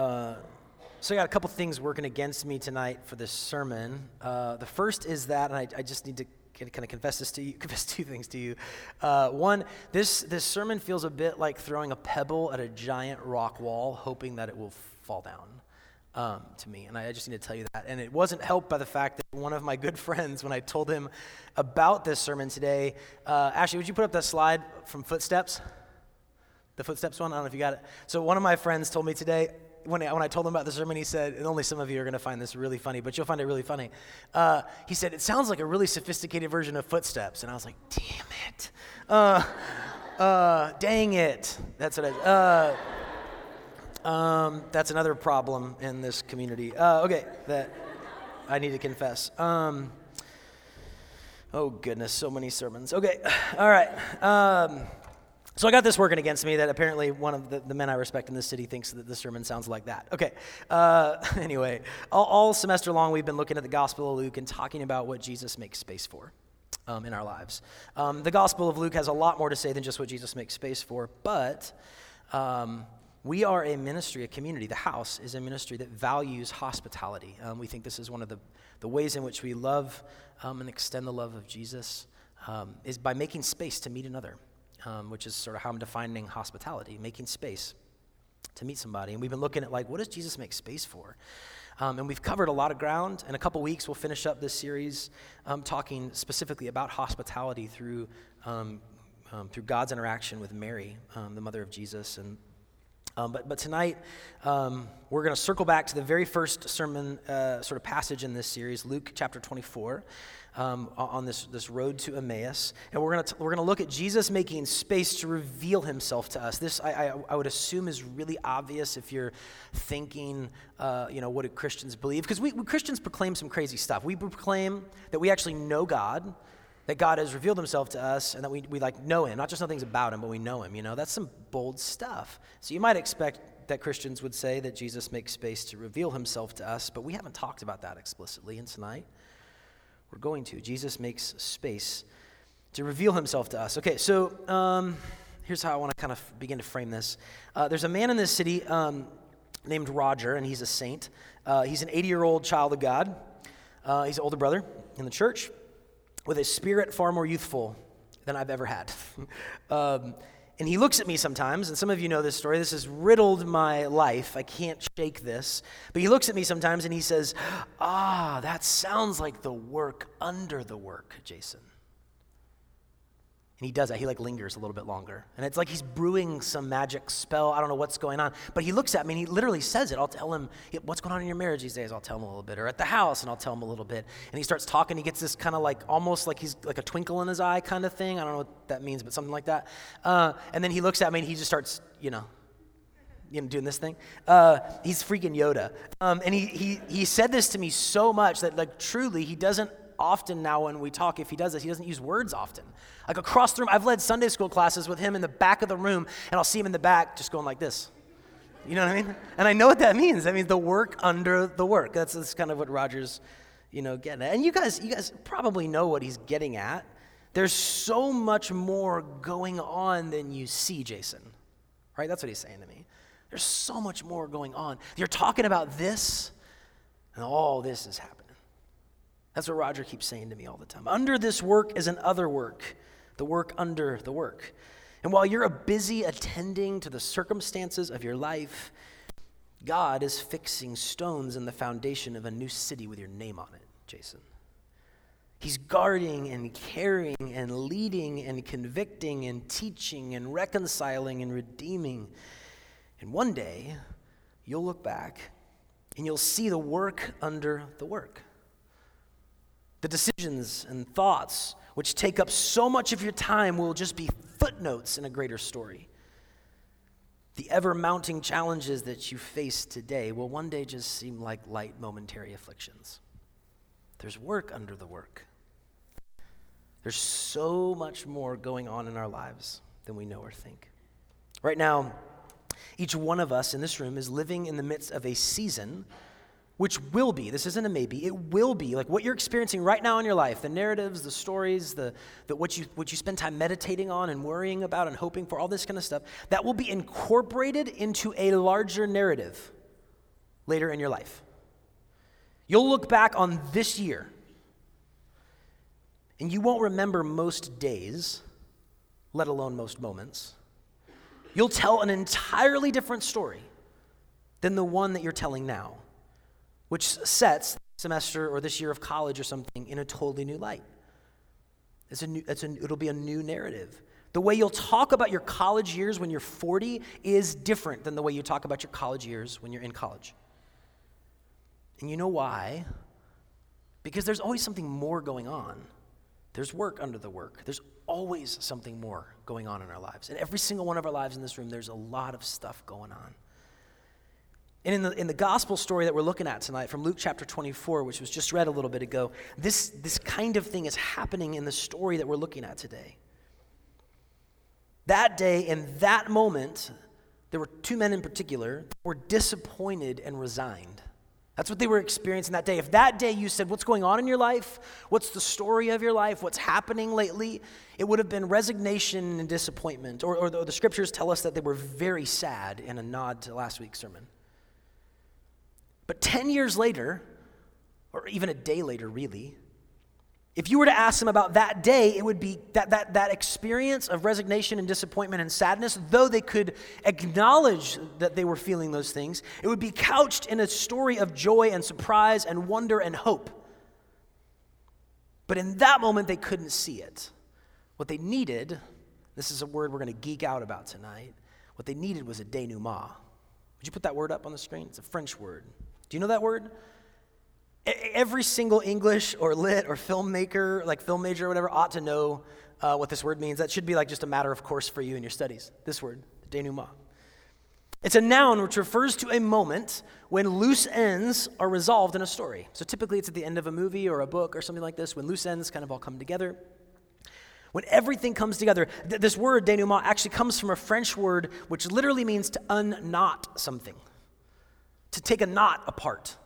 Uh, so I got a couple things working against me tonight for this sermon. Uh, the first is that, and I, I just need to kind of confess this to you, confess two things to you. Uh, one, this this sermon feels a bit like throwing a pebble at a giant rock wall, hoping that it will fall down. Um, to me, and I just need to tell you that. And it wasn't helped by the fact that one of my good friends, when I told him about this sermon today, uh, Ashley, would you put up that slide from Footsteps? The Footsteps one? I don't know if you got it. So one of my friends told me today, when I, when I told him about the sermon, he said, and only some of you are going to find this really funny, but you'll find it really funny. Uh, he said, it sounds like a really sophisticated version of Footsteps. And I was like, damn it. Uh, uh, dang it. That's what I, uh, um, that's another problem in this community. Uh, okay, that I need to confess. Um, oh, goodness, so many sermons. Okay, all right. Um, so I got this working against me that apparently one of the, the, men I respect in this city thinks that the sermon sounds like that. Okay. Uh, anyway, all, all, semester long we've been looking at the Gospel of Luke and talking about what Jesus makes space for um, in our lives. Um, the Gospel of Luke has a lot more to say than just what Jesus makes space for, but um, we are a ministry, a community. The house is a ministry that values hospitality. Um, we think this is one of the, the ways in which we love um, and extend the love of Jesus um, is by making space to meet another um, which is sort of how I'm defining hospitality, making space to meet somebody. And we've been looking at like, what does Jesus make space for? Um, and we've covered a lot of ground. In a couple weeks, we'll finish up this series um, talking specifically about hospitality through, um, um through God's interaction with Mary, um, the mother of Jesus. And, um, but, but tonight, we're going to circle back to the very first sermon uh, sort of passage in this series, Luke chapter 24 um, on this, this road to Emmaus. And we're going to we're gonna look at Jesus making space to reveal himself to us. This, I, I, I would assume, is really obvious if you're thinking, uh, you know, what do Christians believe? Because we, we Christians proclaim some crazy stuff. We proclaim that we actually know God, that God has revealed himself to us, and that we, we like know him. Not just know things about him, but we know him. You know, that's some bold stuff. So you might expect that Christians would say that Jesus makes space to reveal himself to us, but we haven't talked about that explicitly in tonight. We're going to. Jesus makes space to reveal himself to us. Okay, so um, here's how I want to kind of begin to frame this. Uh, there's a man in this city um, named Roger, and he's a saint. Uh, he's an 80 year old child of God. Uh, he's an older brother in the church with a spirit far more youthful than I've ever had. um, and he looks at me sometimes, and some of you know this story. This has riddled my life. I can't shake this. But he looks at me sometimes and he says, Ah, that sounds like the work under the work, Jason. And he does that. He like lingers a little bit longer. And it's like he's brewing some magic spell. I don't know what's going on. But he looks at me and he literally says it. I'll tell him, what's going on in your marriage these days? I'll tell him a little bit. Or at the house, and I'll tell him a little bit. And he starts talking. He gets this kind of like almost like he's like a twinkle in his eye kind of thing. I don't know what that means, but something like that. Uh, and then he looks at me and he just starts, you know, you know, doing this thing. Uh, he's freaking Yoda. Um, and he, he, he said this to me so much that, like, truly, he doesn't often now when we talk, if he does this, he doesn't use words often. Like across the room, I've led Sunday school classes with him in the back of the room, and I'll see him in the back just going like this. You know what I mean? And I know what that means. I mean the work under the work. That's, that's kind of what Roger's, you know, getting at. And you guys, you guys probably know what he's getting at. There's so much more going on than you see, Jason. Right? That's what he's saying to me. There's so much more going on. You're talking about this, and all this is happening. That's what Roger keeps saying to me all the time. Under this work is an other work, the work under the work. And while you're busy attending to the circumstances of your life, God is fixing stones in the foundation of a new city with your name on it, Jason. He's guarding and caring and leading and convicting and teaching and reconciling and redeeming. And one day, you'll look back and you'll see the work under the work. The decisions and thoughts which take up so much of your time will just be footnotes in a greater story. The ever mounting challenges that you face today will one day just seem like light momentary afflictions. There's work under the work. There's so much more going on in our lives than we know or think. Right now, each one of us in this room is living in the midst of a season which will be, this isn't a maybe, it will be, like what you're experiencing right now in your life, the narratives, the stories, the, the, what, you, what you spend time meditating on and worrying about and hoping for, all this kind of stuff, that will be incorporated into a larger narrative later in your life. You'll look back on this year and you won't remember most days, let alone most moments. You'll tell an entirely different story than the one that you're telling now, which sets semester or this year of college or something in a totally new light. It's a new, it's a, it'll be a new narrative. The way you'll talk about your college years when you're 40 is different than the way you talk about your college years when you're in college. And you know why? Because there's always something more going on. There's work under the work. There's always something more going on in our lives. In every single one of our lives in this room, there's a lot of stuff going on. And in the, in the gospel story that we're looking at tonight from Luke chapter 24, which was just read a little bit ago, this, this kind of thing is happening in the story that we're looking at today. That day, in that moment, there were two men in particular were disappointed and resigned. That's what they were experiencing that day. If that day you said, What's going on in your life? What's the story of your life? What's happening lately? It would have been resignation and disappointment. Or, or the, the scriptures tell us that they were very sad in a nod to last week's sermon. But 10 years later, or even a day later, really, if you were to ask them about that day, it would be that, that, that experience of resignation and disappointment and sadness, though they could acknowledge that they were feeling those things, it would be couched in a story of joy and surprise and wonder and hope. But in that moment, they couldn't see it. What they needed, this is a word we're going to geek out about tonight, what they needed was a denouement. Would you put that word up on the screen? It's a French word. Do you know that word? Every single English or lit or filmmaker, like film major or whatever, ought to know uh, what this word means. That should be like just a matter of course for you in your studies. This word, denouement. It's a noun which refers to a moment when loose ends are resolved in a story. So typically it's at the end of a movie or a book or something like this when loose ends kind of all come together. When everything comes together, th- this word denouement actually comes from a French word which literally means to unknot something, to take a knot apart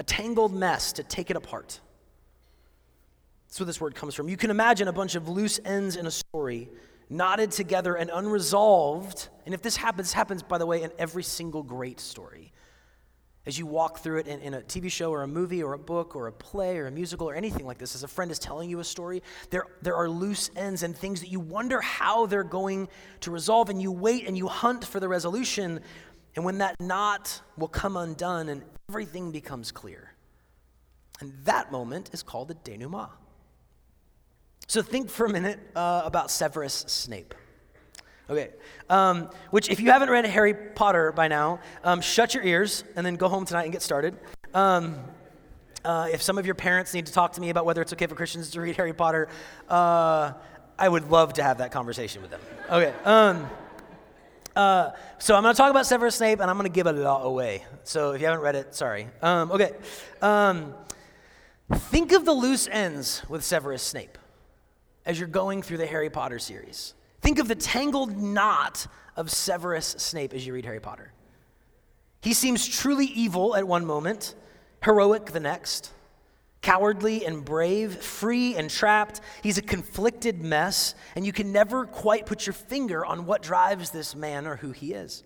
a tangled mess to take it apart. That's where this word comes from. You can imagine a bunch of loose ends in a story knotted together and unresolved. And if this happens, this happens, by the way, in every single great story. As you walk through it in, in, a TV show or a movie or a book or a play or a musical or anything like this, as a friend is telling you a story, there, there are loose ends and things that you wonder how they're going to resolve, and you wait and you hunt for the resolution. And when that knot will come undone and everything becomes clear. And that moment is called the denouement. So think for a minute uh, about Severus Snape. Okay, um, which if you haven't read Harry Potter by now, um, shut your ears and then go home tonight and get started. Um, uh, if some of your parents need to talk to me about whether it's okay for Christians to read Harry Potter, uh, I would love to have that conversation with them. Okay. Uh, so I'm going to talk about Severus Snape, and I'm going to give a lot away. So if you haven't read it, sorry. Um, okay. Um, think of the loose ends with Severus Snape as you're going through the Harry Potter series. Think of the tangled knot of Severus Snape as you read Harry Potter. He seems truly evil at one moment, heroic the next. Cowardly and brave, free and trapped, he's a conflicted mess, and you can never quite put your finger on what drives this man or who he is.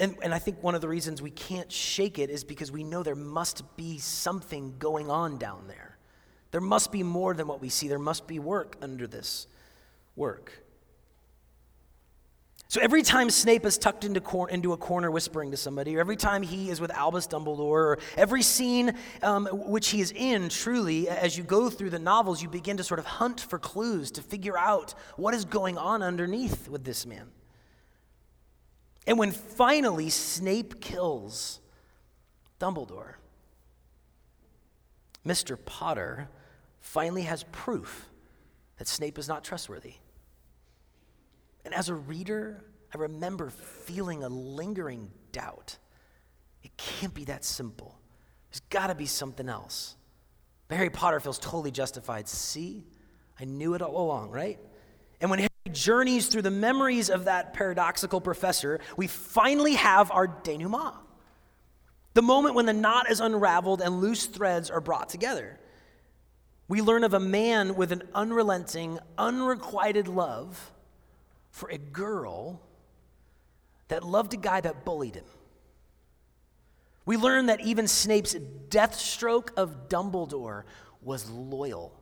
And, and I think one of the reasons we can't shake it is because we know there must be something going on down there. There must be more than what we see, there must be work under this work. So every time Snape is tucked into, cor- into a corner whispering to somebody, or every time he is with Albus Dumbledore, or every scene um, which he is in, truly, as you go through the novels, you begin to sort of hunt for clues to figure out what is going on underneath with this man. And when finally Snape kills Dumbledore, Mr. Potter finally has proof that Snape is not trustworthy. And as a reader, I remember feeling a lingering doubt. It can't be that simple. There's got to be something else. But Harry Potter feels totally justified. See, I knew it all along, right? And when Harry journeys through the memories of that paradoxical professor, we finally have our denouement. The moment when the knot is unraveled and loose threads are brought together. We learn of a man with an unrelenting, unrequited love for a girl that loved a guy that bullied him. We learn that even Snape's death stroke of Dumbledore was loyal.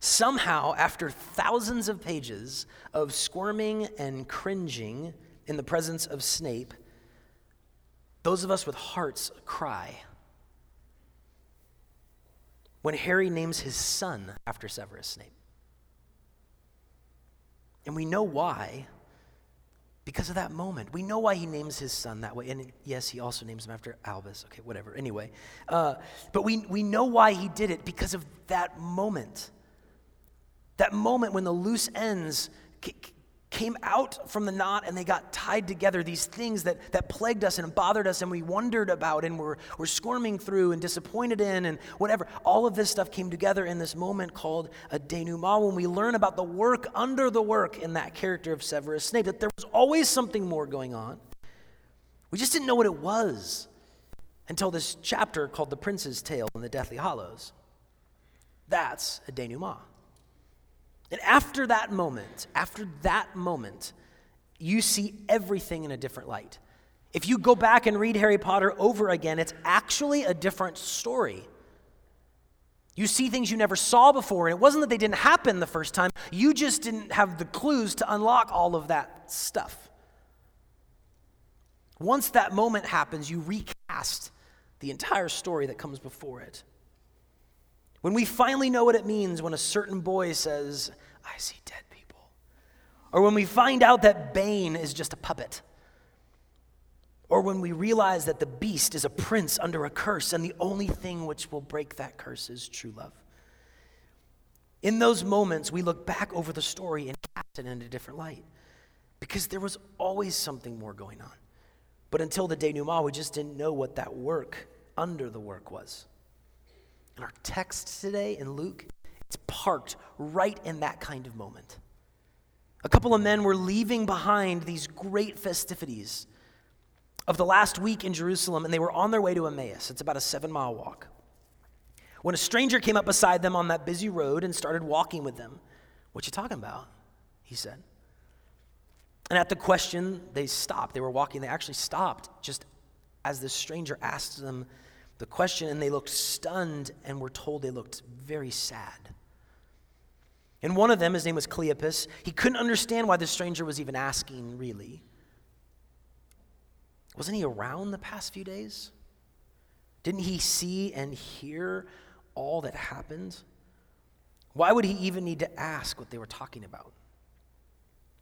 Somehow, after thousands of pages of squirming and cringing in the presence of Snape, those of us with hearts cry. When Harry names his son after Severus Snape. And we know why because of that moment. We know why he names his son that way. And yes, he also names him after Albus. Okay, whatever. Anyway. Uh, but we, we know why he did it because of that moment. That moment when the loose ends came out from the knot and they got tied together, these things that, that plagued us and bothered us and we wondered about and were, were squirming through and disappointed in and whatever. All of this stuff came together in this moment called a denouement when we learn about the work under the work in that character of Severus Snape, that there was always something more going on. We just didn't know what it was until this chapter called The Prince's Tale in the Deathly Hallows. That's a denouement. And after that moment, after that moment, you see everything in a different light. If you go back and read Harry Potter over again, it's actually a different story. You see things you never saw before, and it wasn't that they didn't happen the first time, you just didn't have the clues to unlock all of that stuff. Once that moment happens, you recast the entire story that comes before it. When we finally know what it means when a certain boy says, I see dead people. Or when we find out that Bane is just a puppet. Or when we realize that the beast is a prince under a curse and the only thing which will break that curse is true love. In those moments, we look back over the story and cast it in a different light because there was always something more going on. But until the denouement, we just didn't know what that work under the work was. And our text today in Luke it's parked right in that kind of moment. A couple of men were leaving behind these great festivities of the last week in Jerusalem, and they were on their way to Emmaus. It's about a seven mile walk. When a stranger came up beside them on that busy road and started walking with them, What you talking about? He said. And at the question, they stopped. They were walking, they actually stopped just as the stranger asked them the question, and they looked stunned and were told they looked very sad. And one of them, his name was Cleopas, he couldn't understand why the stranger was even asking, really. Wasn't he around the past few days? Didn't he see and hear all that happened? Why would he even need to ask what they were talking about?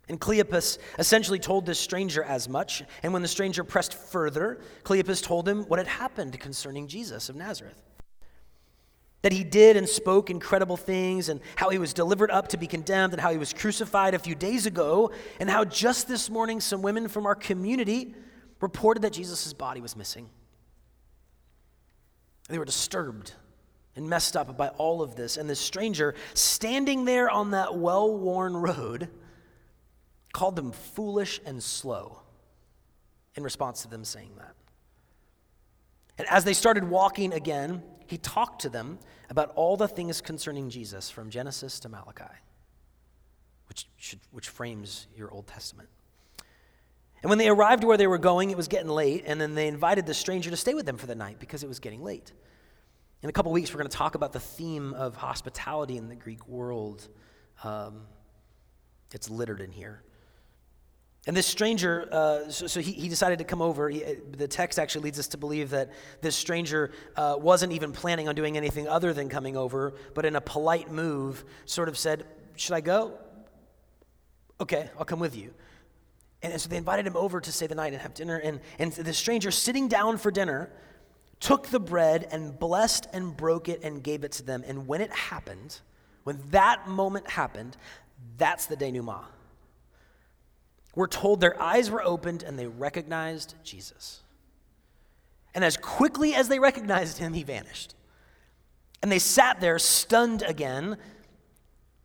And Cleopas essentially told this stranger as much. And when the stranger pressed further, Cleopas told him what had happened concerning Jesus of Nazareth that he did and spoke incredible things, and how he was delivered up to be condemned, and how he was crucified a few days ago, and how just this morning some women from our community reported that Jesus' body was missing. They were disturbed and messed up by all of this. And this stranger, standing there on that well worn road, called them foolish and slow in response to them saying that. And as they started walking again, he talked to them about all the things concerning Jesus from Genesis to Malachi, which, should, which frames your Old Testament. And when they arrived where they were going, it was getting late, and then they invited the stranger to stay with them for the night because it was getting late. In a couple weeks, we're going to talk about the theme of hospitality in the Greek world. Um, it's littered in here. And this stranger, uh, so, so he, he, decided to come over. He, uh, the text actually leads us to believe that this stranger uh, wasn't even planning on doing anything other than coming over, but in a polite move, sort of said, Should I go? Okay, I'll come with you. And, and so they invited him over to stay the night and have dinner. And, and the stranger, sitting down for dinner, took the bread and blessed and broke it and gave it to them. And when it happened, when that moment happened, that's the denouement. We're told their eyes were opened and they recognized Jesus. And as quickly as they recognized him, he vanished. And they sat there stunned again,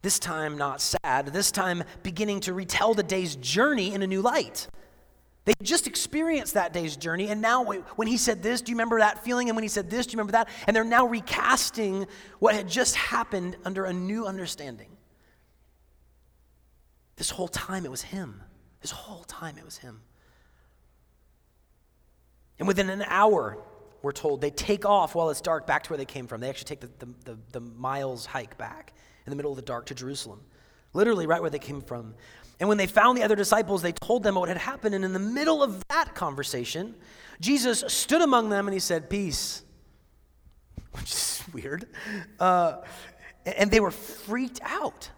this time not sad, this time beginning to retell the day's journey in a new light. They just experienced that day's journey, and now when he said this, do you remember that feeling? And when he said this, do you remember that? And they're now recasting what had just happened under a new understanding. This whole time it was him. This whole time it was him. And within an hour, we're told they take off while it's dark back to where they came from. They actually take the, the, the, the miles hike back in the middle of the dark to Jerusalem, literally right where they came from. And when they found the other disciples, they told them what had happened. And in the middle of that conversation, Jesus stood among them and he said, Peace, which is weird. Uh, and they were freaked out.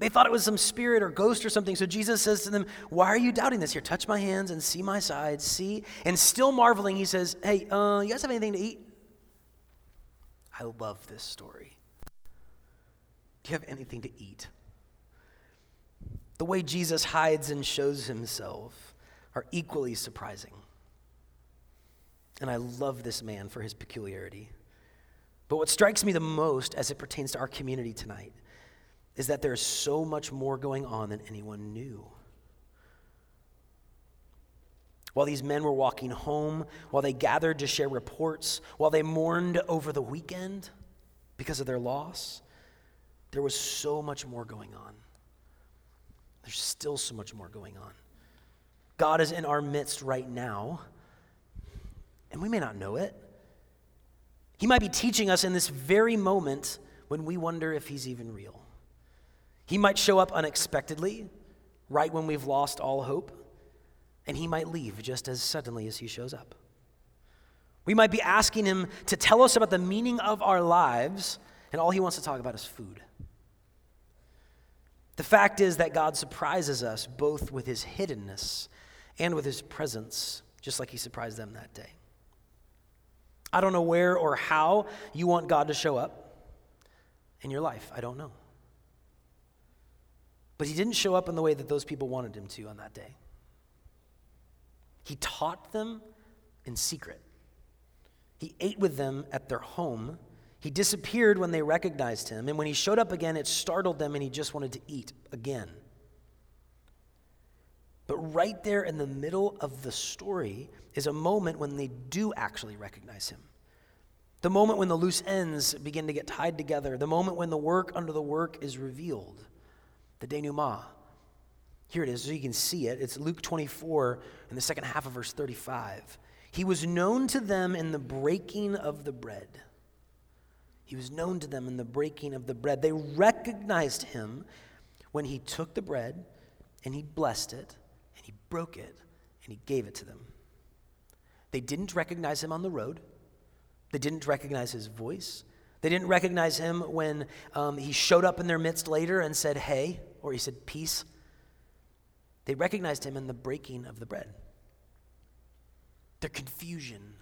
They thought it was some spirit or ghost or something. So Jesus says to them, Why are you doubting this? Here, touch my hands and see my sides. See? And still marveling, he says, Hey, uh, you guys have anything to eat? I love this story. Do you have anything to eat? The way Jesus hides and shows himself are equally surprising. And I love this man for his peculiarity. But what strikes me the most as it pertains to our community tonight is that there's so much more going on than anyone knew. While these men were walking home, while they gathered to share reports, while they mourned over the weekend because of their loss, there was so much more going on. There's still so much more going on. God is in our midst right now, and we may not know it. He might be teaching us in this very moment when we wonder if He's even real. He might show up unexpectedly, right when we've lost all hope, and he might leave just as suddenly as he shows up. We might be asking him to tell us about the meaning of our lives, and all he wants to talk about is food. The fact is that God surprises us both with his hiddenness and with his presence, just like he surprised them that day. I don't know where or how you want God to show up in your life. I don't know. But he didn't show up in the way that those people wanted him to on that day. He taught them in secret. He ate with them at their home. He disappeared when they recognized him. And when he showed up again, it startled them and he just wanted to eat again. But right there in the middle of the story is a moment when they do actually recognize him. The moment when the loose ends begin to get tied together. The moment when the work under the work is revealed the denouement. Here it is, so you can see it. It's Luke 24 in the second half of verse 35. He was known to them in the breaking of the bread. He was known to them in the breaking of the bread. They recognized him when he took the bread and he blessed it and he broke it and he gave it to them. They didn't recognize him on the road, they didn't recognize his voice. They didn't recognize him when um, he showed up in their midst later and said, Hey, or he said, Peace. They recognized him in the breaking of the bread. Their confusion,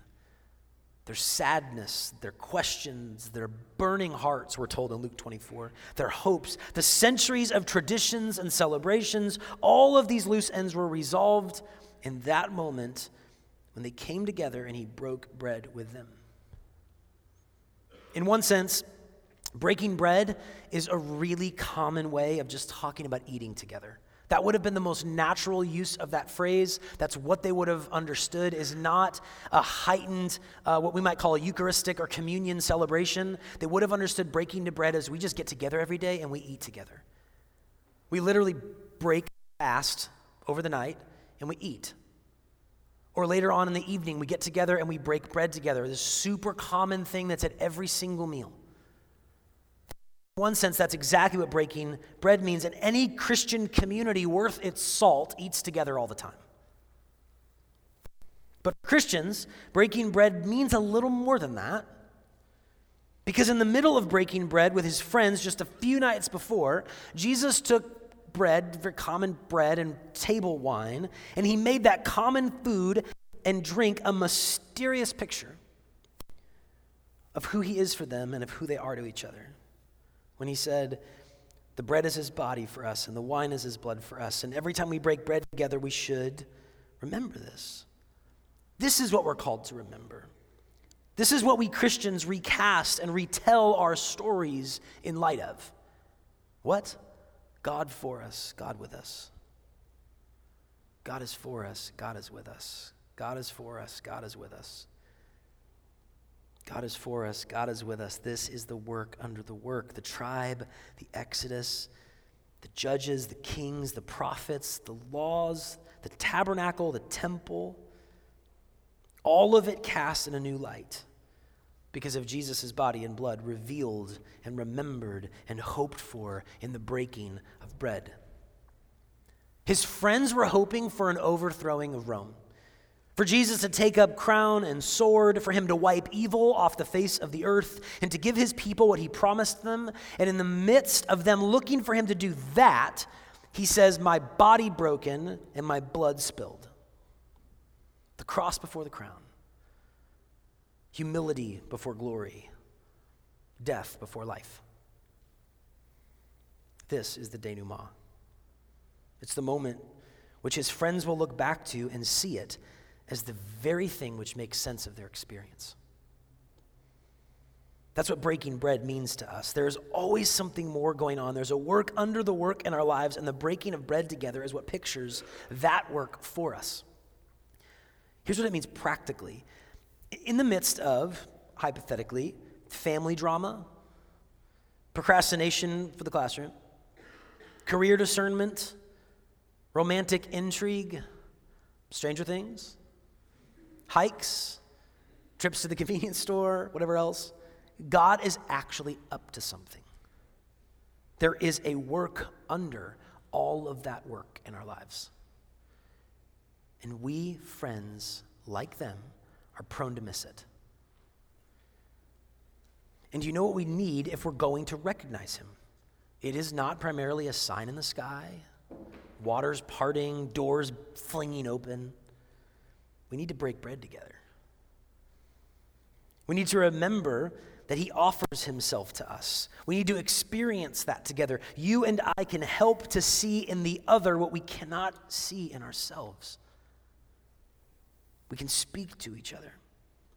their sadness, their questions, their burning hearts, we're told in Luke 24, their hopes, the centuries of traditions and celebrations, all of these loose ends were resolved in that moment when they came together and he broke bread with them. In one sense, breaking bread is a really common way of just talking about eating together. That would have been the most natural use of that phrase. That's what they would have understood, is not a heightened, uh, what we might call a Eucharistic or communion celebration. They would have understood breaking the bread as we just get together every day and we eat together. We literally break fast over the night and we eat. Or later on in the evening, we get together and we break bread together. This super common thing that's at every single meal. In one sense, that's exactly what breaking bread means. And any Christian community worth its salt eats together all the time. But Christians, breaking bread means a little more than that. Because in the middle of breaking bread with his friends just a few nights before, Jesus took bread, very common bread and table wine, and he made that common food and drink a mysterious picture of who he is for them and of who they are to each other. When he said, The bread is his body for us, and the wine is his blood for us. And every time we break bread together, we should remember this. This is what we're called to remember. This is what we Christians recast and retell our stories in light of. What? God for us, God with us. God is for us, God is with us. God is for us, God is with us. God is for us, God is with us. This is the work under the work the tribe, the Exodus, the judges, the kings, the prophets, the laws, the tabernacle, the temple. All of it cast in a new light because of Jesus' body and blood revealed and remembered and hoped for in the breaking of bread. His friends were hoping for an overthrowing of Rome, for Jesus to take up crown and sword, for him to wipe evil off the face of the earth, and to give his people what he promised them. And in the midst of them looking for him to do that, he says, My body broken and my blood spilled. The cross before the crown humility before glory, death before life. This is the denouement. It's the moment which his friends will look back to and see it as the very thing which makes sense of their experience. That's what breaking bread means to us. There's always something more going on. There's a work under the work in our lives, and the breaking of bread together is what pictures that work for us. Here's what it means practically in the midst of, hypothetically, family drama, procrastination for the classroom, career discernment, romantic intrigue, Stranger Things, hikes, trips to the convenience store, whatever else, God is actually up to something. There is a work under all of that work in our lives. And we, friends like them, are prone to miss it. And you know what we need if we're going to recognize him? It is not primarily a sign in the sky, waters parting, doors flinging open. We need to break bread together. We need to remember that he offers himself to us. We need to experience that together. You and I can help to see in the other what we cannot see in ourselves. We can speak to each other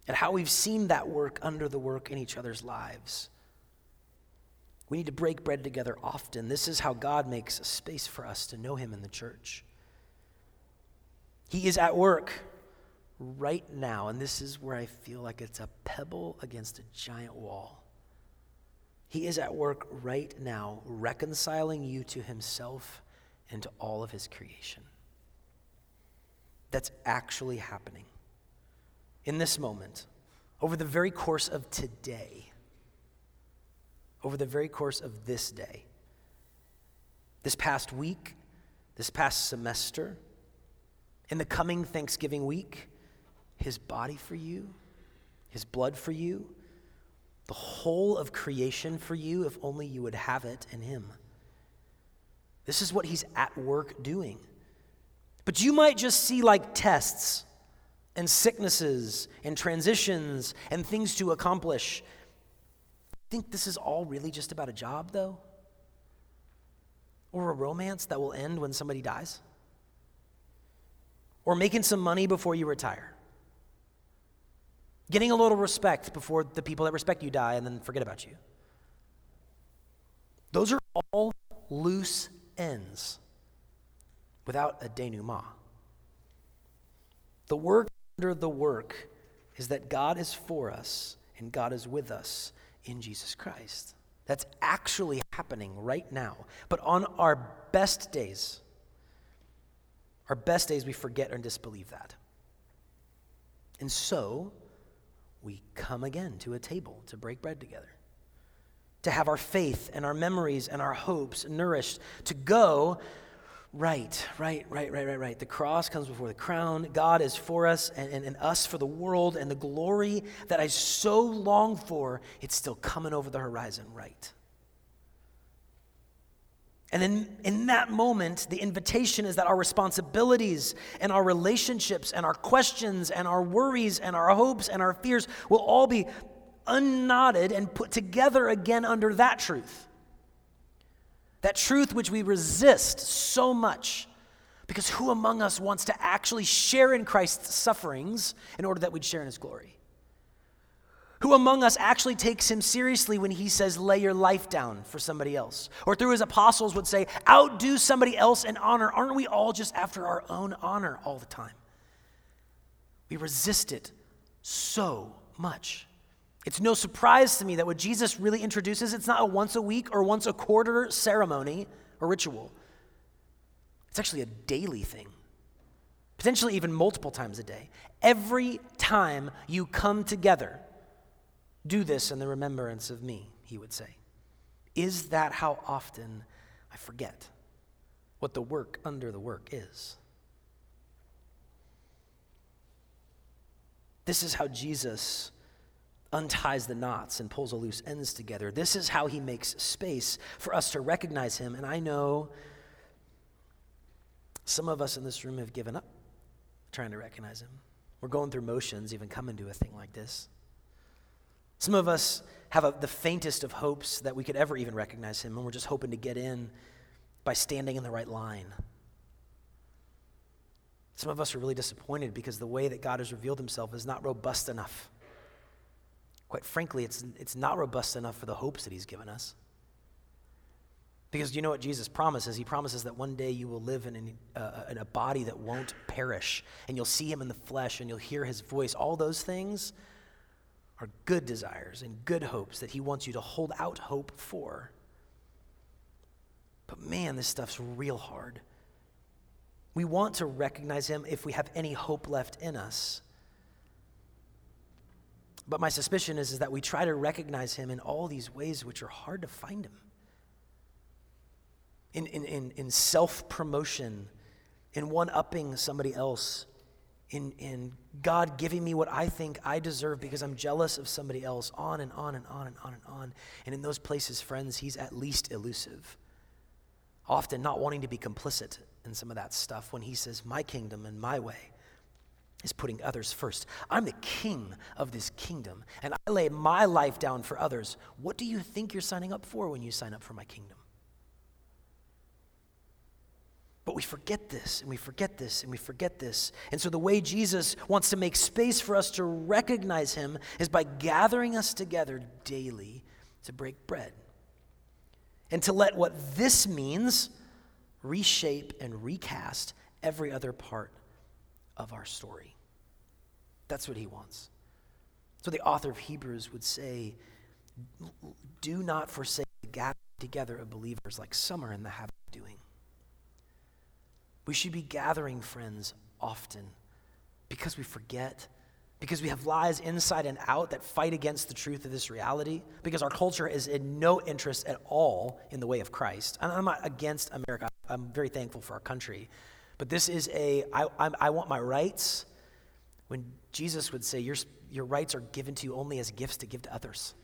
and how we've seen that work under the work in each other's lives. We need to break bread together often. This is how God makes a space for us to know Him in the church. He is at work right now, and this is where I feel like it's a pebble against a giant wall. He is at work right now, reconciling you to Himself and to all of His creation. That's actually happening in this moment, over the very course of today, over the very course of this day, this past week, this past semester, in the coming Thanksgiving week, his body for you, his blood for you, the whole of creation for you, if only you would have it in him. This is what he's at work doing. But you might just see like tests and sicknesses and transitions and things to accomplish. Think this is all really just about a job, though? Or a romance that will end when somebody dies? Or making some money before you retire? Getting a little respect before the people that respect you die and then forget about you? Those are all loose ends without a denouement. The work under the work is that God is for us and God is with us in Jesus Christ. That's actually happening right now. But on our best days, our best days, we forget and disbelieve that. And so, we come again to a table to break bread together, to have our faith and our memories and our hopes nourished, to go Right, right, right, right, right, right. The cross comes before the crown. God is for us and, and, and, us for the world, and the glory that I so long for, it's still coming over the horizon, right? And then in that moment, the invitation is that our responsibilities and our relationships and our questions and our worries and our hopes and our fears will all be unknotted and put together again under that truth. That truth which we resist so much. Because who among us wants to actually share in Christ's sufferings in order that we'd share in his glory? Who among us actually takes him seriously when he says, lay your life down for somebody else? Or through his apostles would say, outdo somebody else in honor. Aren't we all just after our own honor all the time? We resist it so much. It's no surprise to me that what Jesus really introduces, it's not a once a week or once a quarter ceremony or ritual. It's actually a daily thing, potentially even multiple times a day. Every time you come together, do this in the remembrance of me, he would say. Is that how often I forget what the work under the work is? This is how Jesus unties the knots and pulls the loose ends together. This is how he makes space for us to recognize him. And I know some of us in this room have given up trying to recognize him. We're going through motions, even coming to a thing like this. Some of us have a, the faintest of hopes that we could ever even recognize him, and we're just hoping to get in by standing in the right line. Some of us are really disappointed because the way that God has revealed himself is not robust enough. Quite frankly, it's, it's not robust enough for the hopes that he's given us. Because you know what Jesus promises? He promises that one day you will live in, uh, in a body that won't perish, and you'll see him in the flesh, and you'll hear his voice. All those things are good desires and good hopes that he wants you to hold out hope for. But man, this stuff's real hard. We want to recognize him if we have any hope left in us. But my suspicion is, is that we try to recognize him in all these ways which are hard to find him in, in, in, in self promotion, in one upping somebody else, in, in God giving me what I think I deserve because I'm jealous of somebody else, on and on and on and on and on. And in those places, friends, he's at least elusive. Often not wanting to be complicit in some of that stuff when he says, My kingdom and my way is putting others first. I'm the king of this kingdom, and I lay my life down for others. What do you think you're signing up for when you sign up for my kingdom? But we forget this, and we forget this, and we forget this. And so, the way Jesus wants to make space for us to recognize Him is by gathering us together daily to break bread. And to let what this means reshape and recast every other part of our story. That's what He wants. So, the author of Hebrews would say, Do not forsake the gathering together of believers like some are in the habit of doing. We should be gathering friends often because we forget, because we have lies inside and out that fight against the truth of this reality, because our culture is in no interest at all in the way of Christ. And I'm not against America, I'm very thankful for our country. But this is a, I, I'm, I want my rights. When Jesus would say, your, your rights are given to you only as gifts to give to others.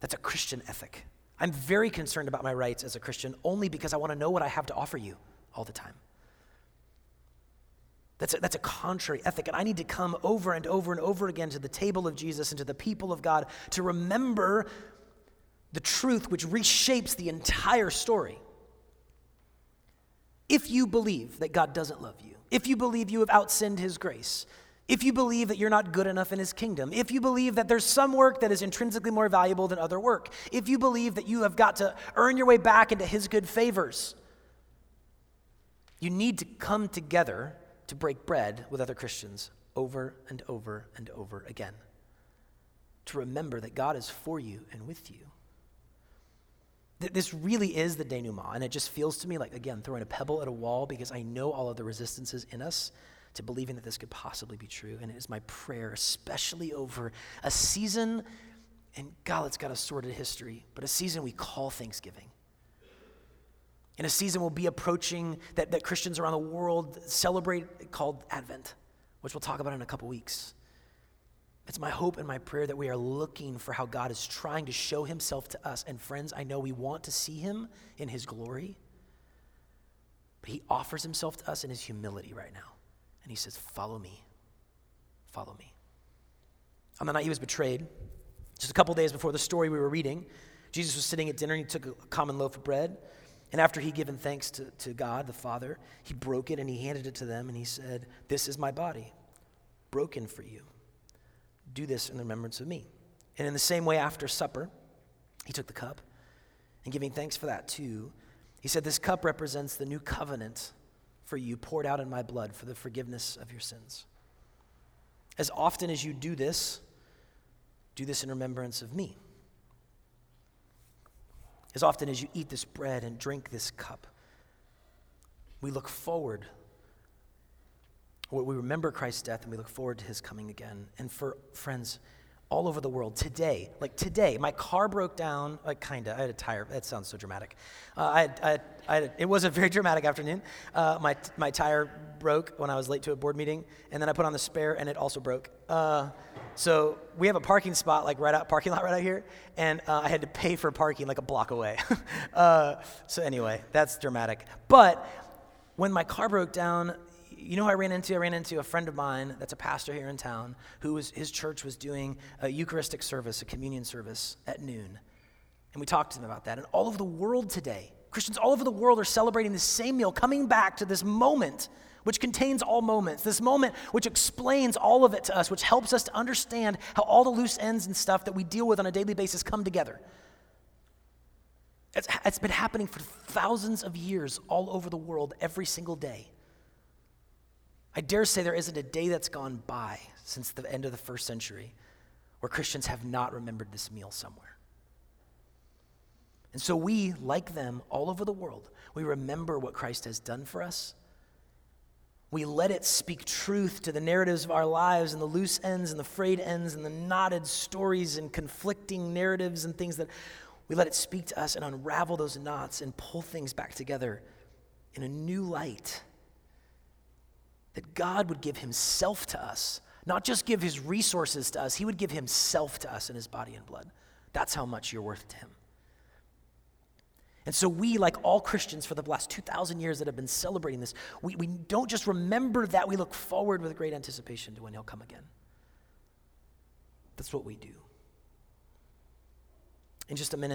That's a Christian ethic. I'm very concerned about my rights as a Christian only because I want to know what I have to offer you all the time. That's a, that's a contrary ethic. And I need to come over and over and over again to the table of Jesus and to the people of God to remember the truth which reshapes the entire story. If you believe that God doesn't love you, if you believe you have outsinned his grace, if you believe that you're not good enough in his kingdom, if you believe that there's some work that is intrinsically more valuable than other work, if you believe that you have got to earn your way back into his good favors, you need to come together to break bread with other Christians over and over and over again. To remember that God is for you and with you. This really is the denouement, and it just feels to me like, again, throwing a pebble at a wall because I know all of the resistances in us to believing that this could possibly be true. And it is my prayer, especially over a season, and God, it's got a sordid history, but a season we call Thanksgiving in a season we'll be approaching that, that Christians around the world celebrate called Advent, which we'll talk about in a couple weeks. It's my hope and my prayer that we are looking for how God is trying to show himself to us. And friends, I know we want to see him in his glory, but he offers himself to us in his humility right now. And he says, Follow me. Follow me. On the night he was betrayed, just a couple days before the story we were reading, Jesus was sitting at dinner and he took a common loaf of bread. And after he'd given thanks to, to God the Father, he broke it and he handed it to them and he said, This is my body, broken for you. Do this in remembrance of me. And in the same way, after supper, he took the cup and giving thanks for that too, he said, This cup represents the new covenant for you poured out in my blood for the forgiveness of your sins. As often as you do this, do this in remembrance of me. As often as you eat this bread and drink this cup, we look forward. We remember Christ's death and we look forward to his coming again. And for friends all over the world today, like today, my car broke down, like kinda. I had a tire. That sounds so dramatic. Uh, I, I had, it was a very dramatic afternoon. Uh, my my tire broke when I was late to a board meeting, and then I put on the spare, and it also broke. Uh, so we have a parking spot like right out parking lot right out here, and uh, I had to pay for parking like a block away. uh, so anyway, that's dramatic. But when my car broke down, you know who I ran into? I ran into a friend of mine that's a pastor here in town who was, his church was doing a Eucharistic service, a communion service at noon. And we talked to them about that. And all over the world today, Christians all over the world are celebrating the same meal, coming back to this moment which contains all moments, this moment which explains all of it to us, which helps us to understand how all the loose ends and stuff that we deal with on a daily basis come together. It's, it's been happening for thousands of years all over the world every single day. I dare say there isn't a day that's gone by since the end of the first century where Christians have not remembered this meal somewhere. And so we, like them all over the world, we remember what Christ has done for us. We let it speak truth to the narratives of our lives and the loose ends and the frayed ends and the knotted stories and conflicting narratives and things that we let it speak to us and unravel those knots and pull things back together in a new light that God would give himself to us, not just give his resources to us, he would give himself to us in his body and blood. That's how much you're worth to him. And so, we, like all Christians for the last 2,000 years that have been celebrating this, we, we don't just remember that, we look forward with great anticipation to when he'll come again. That's what we do. In just a minute,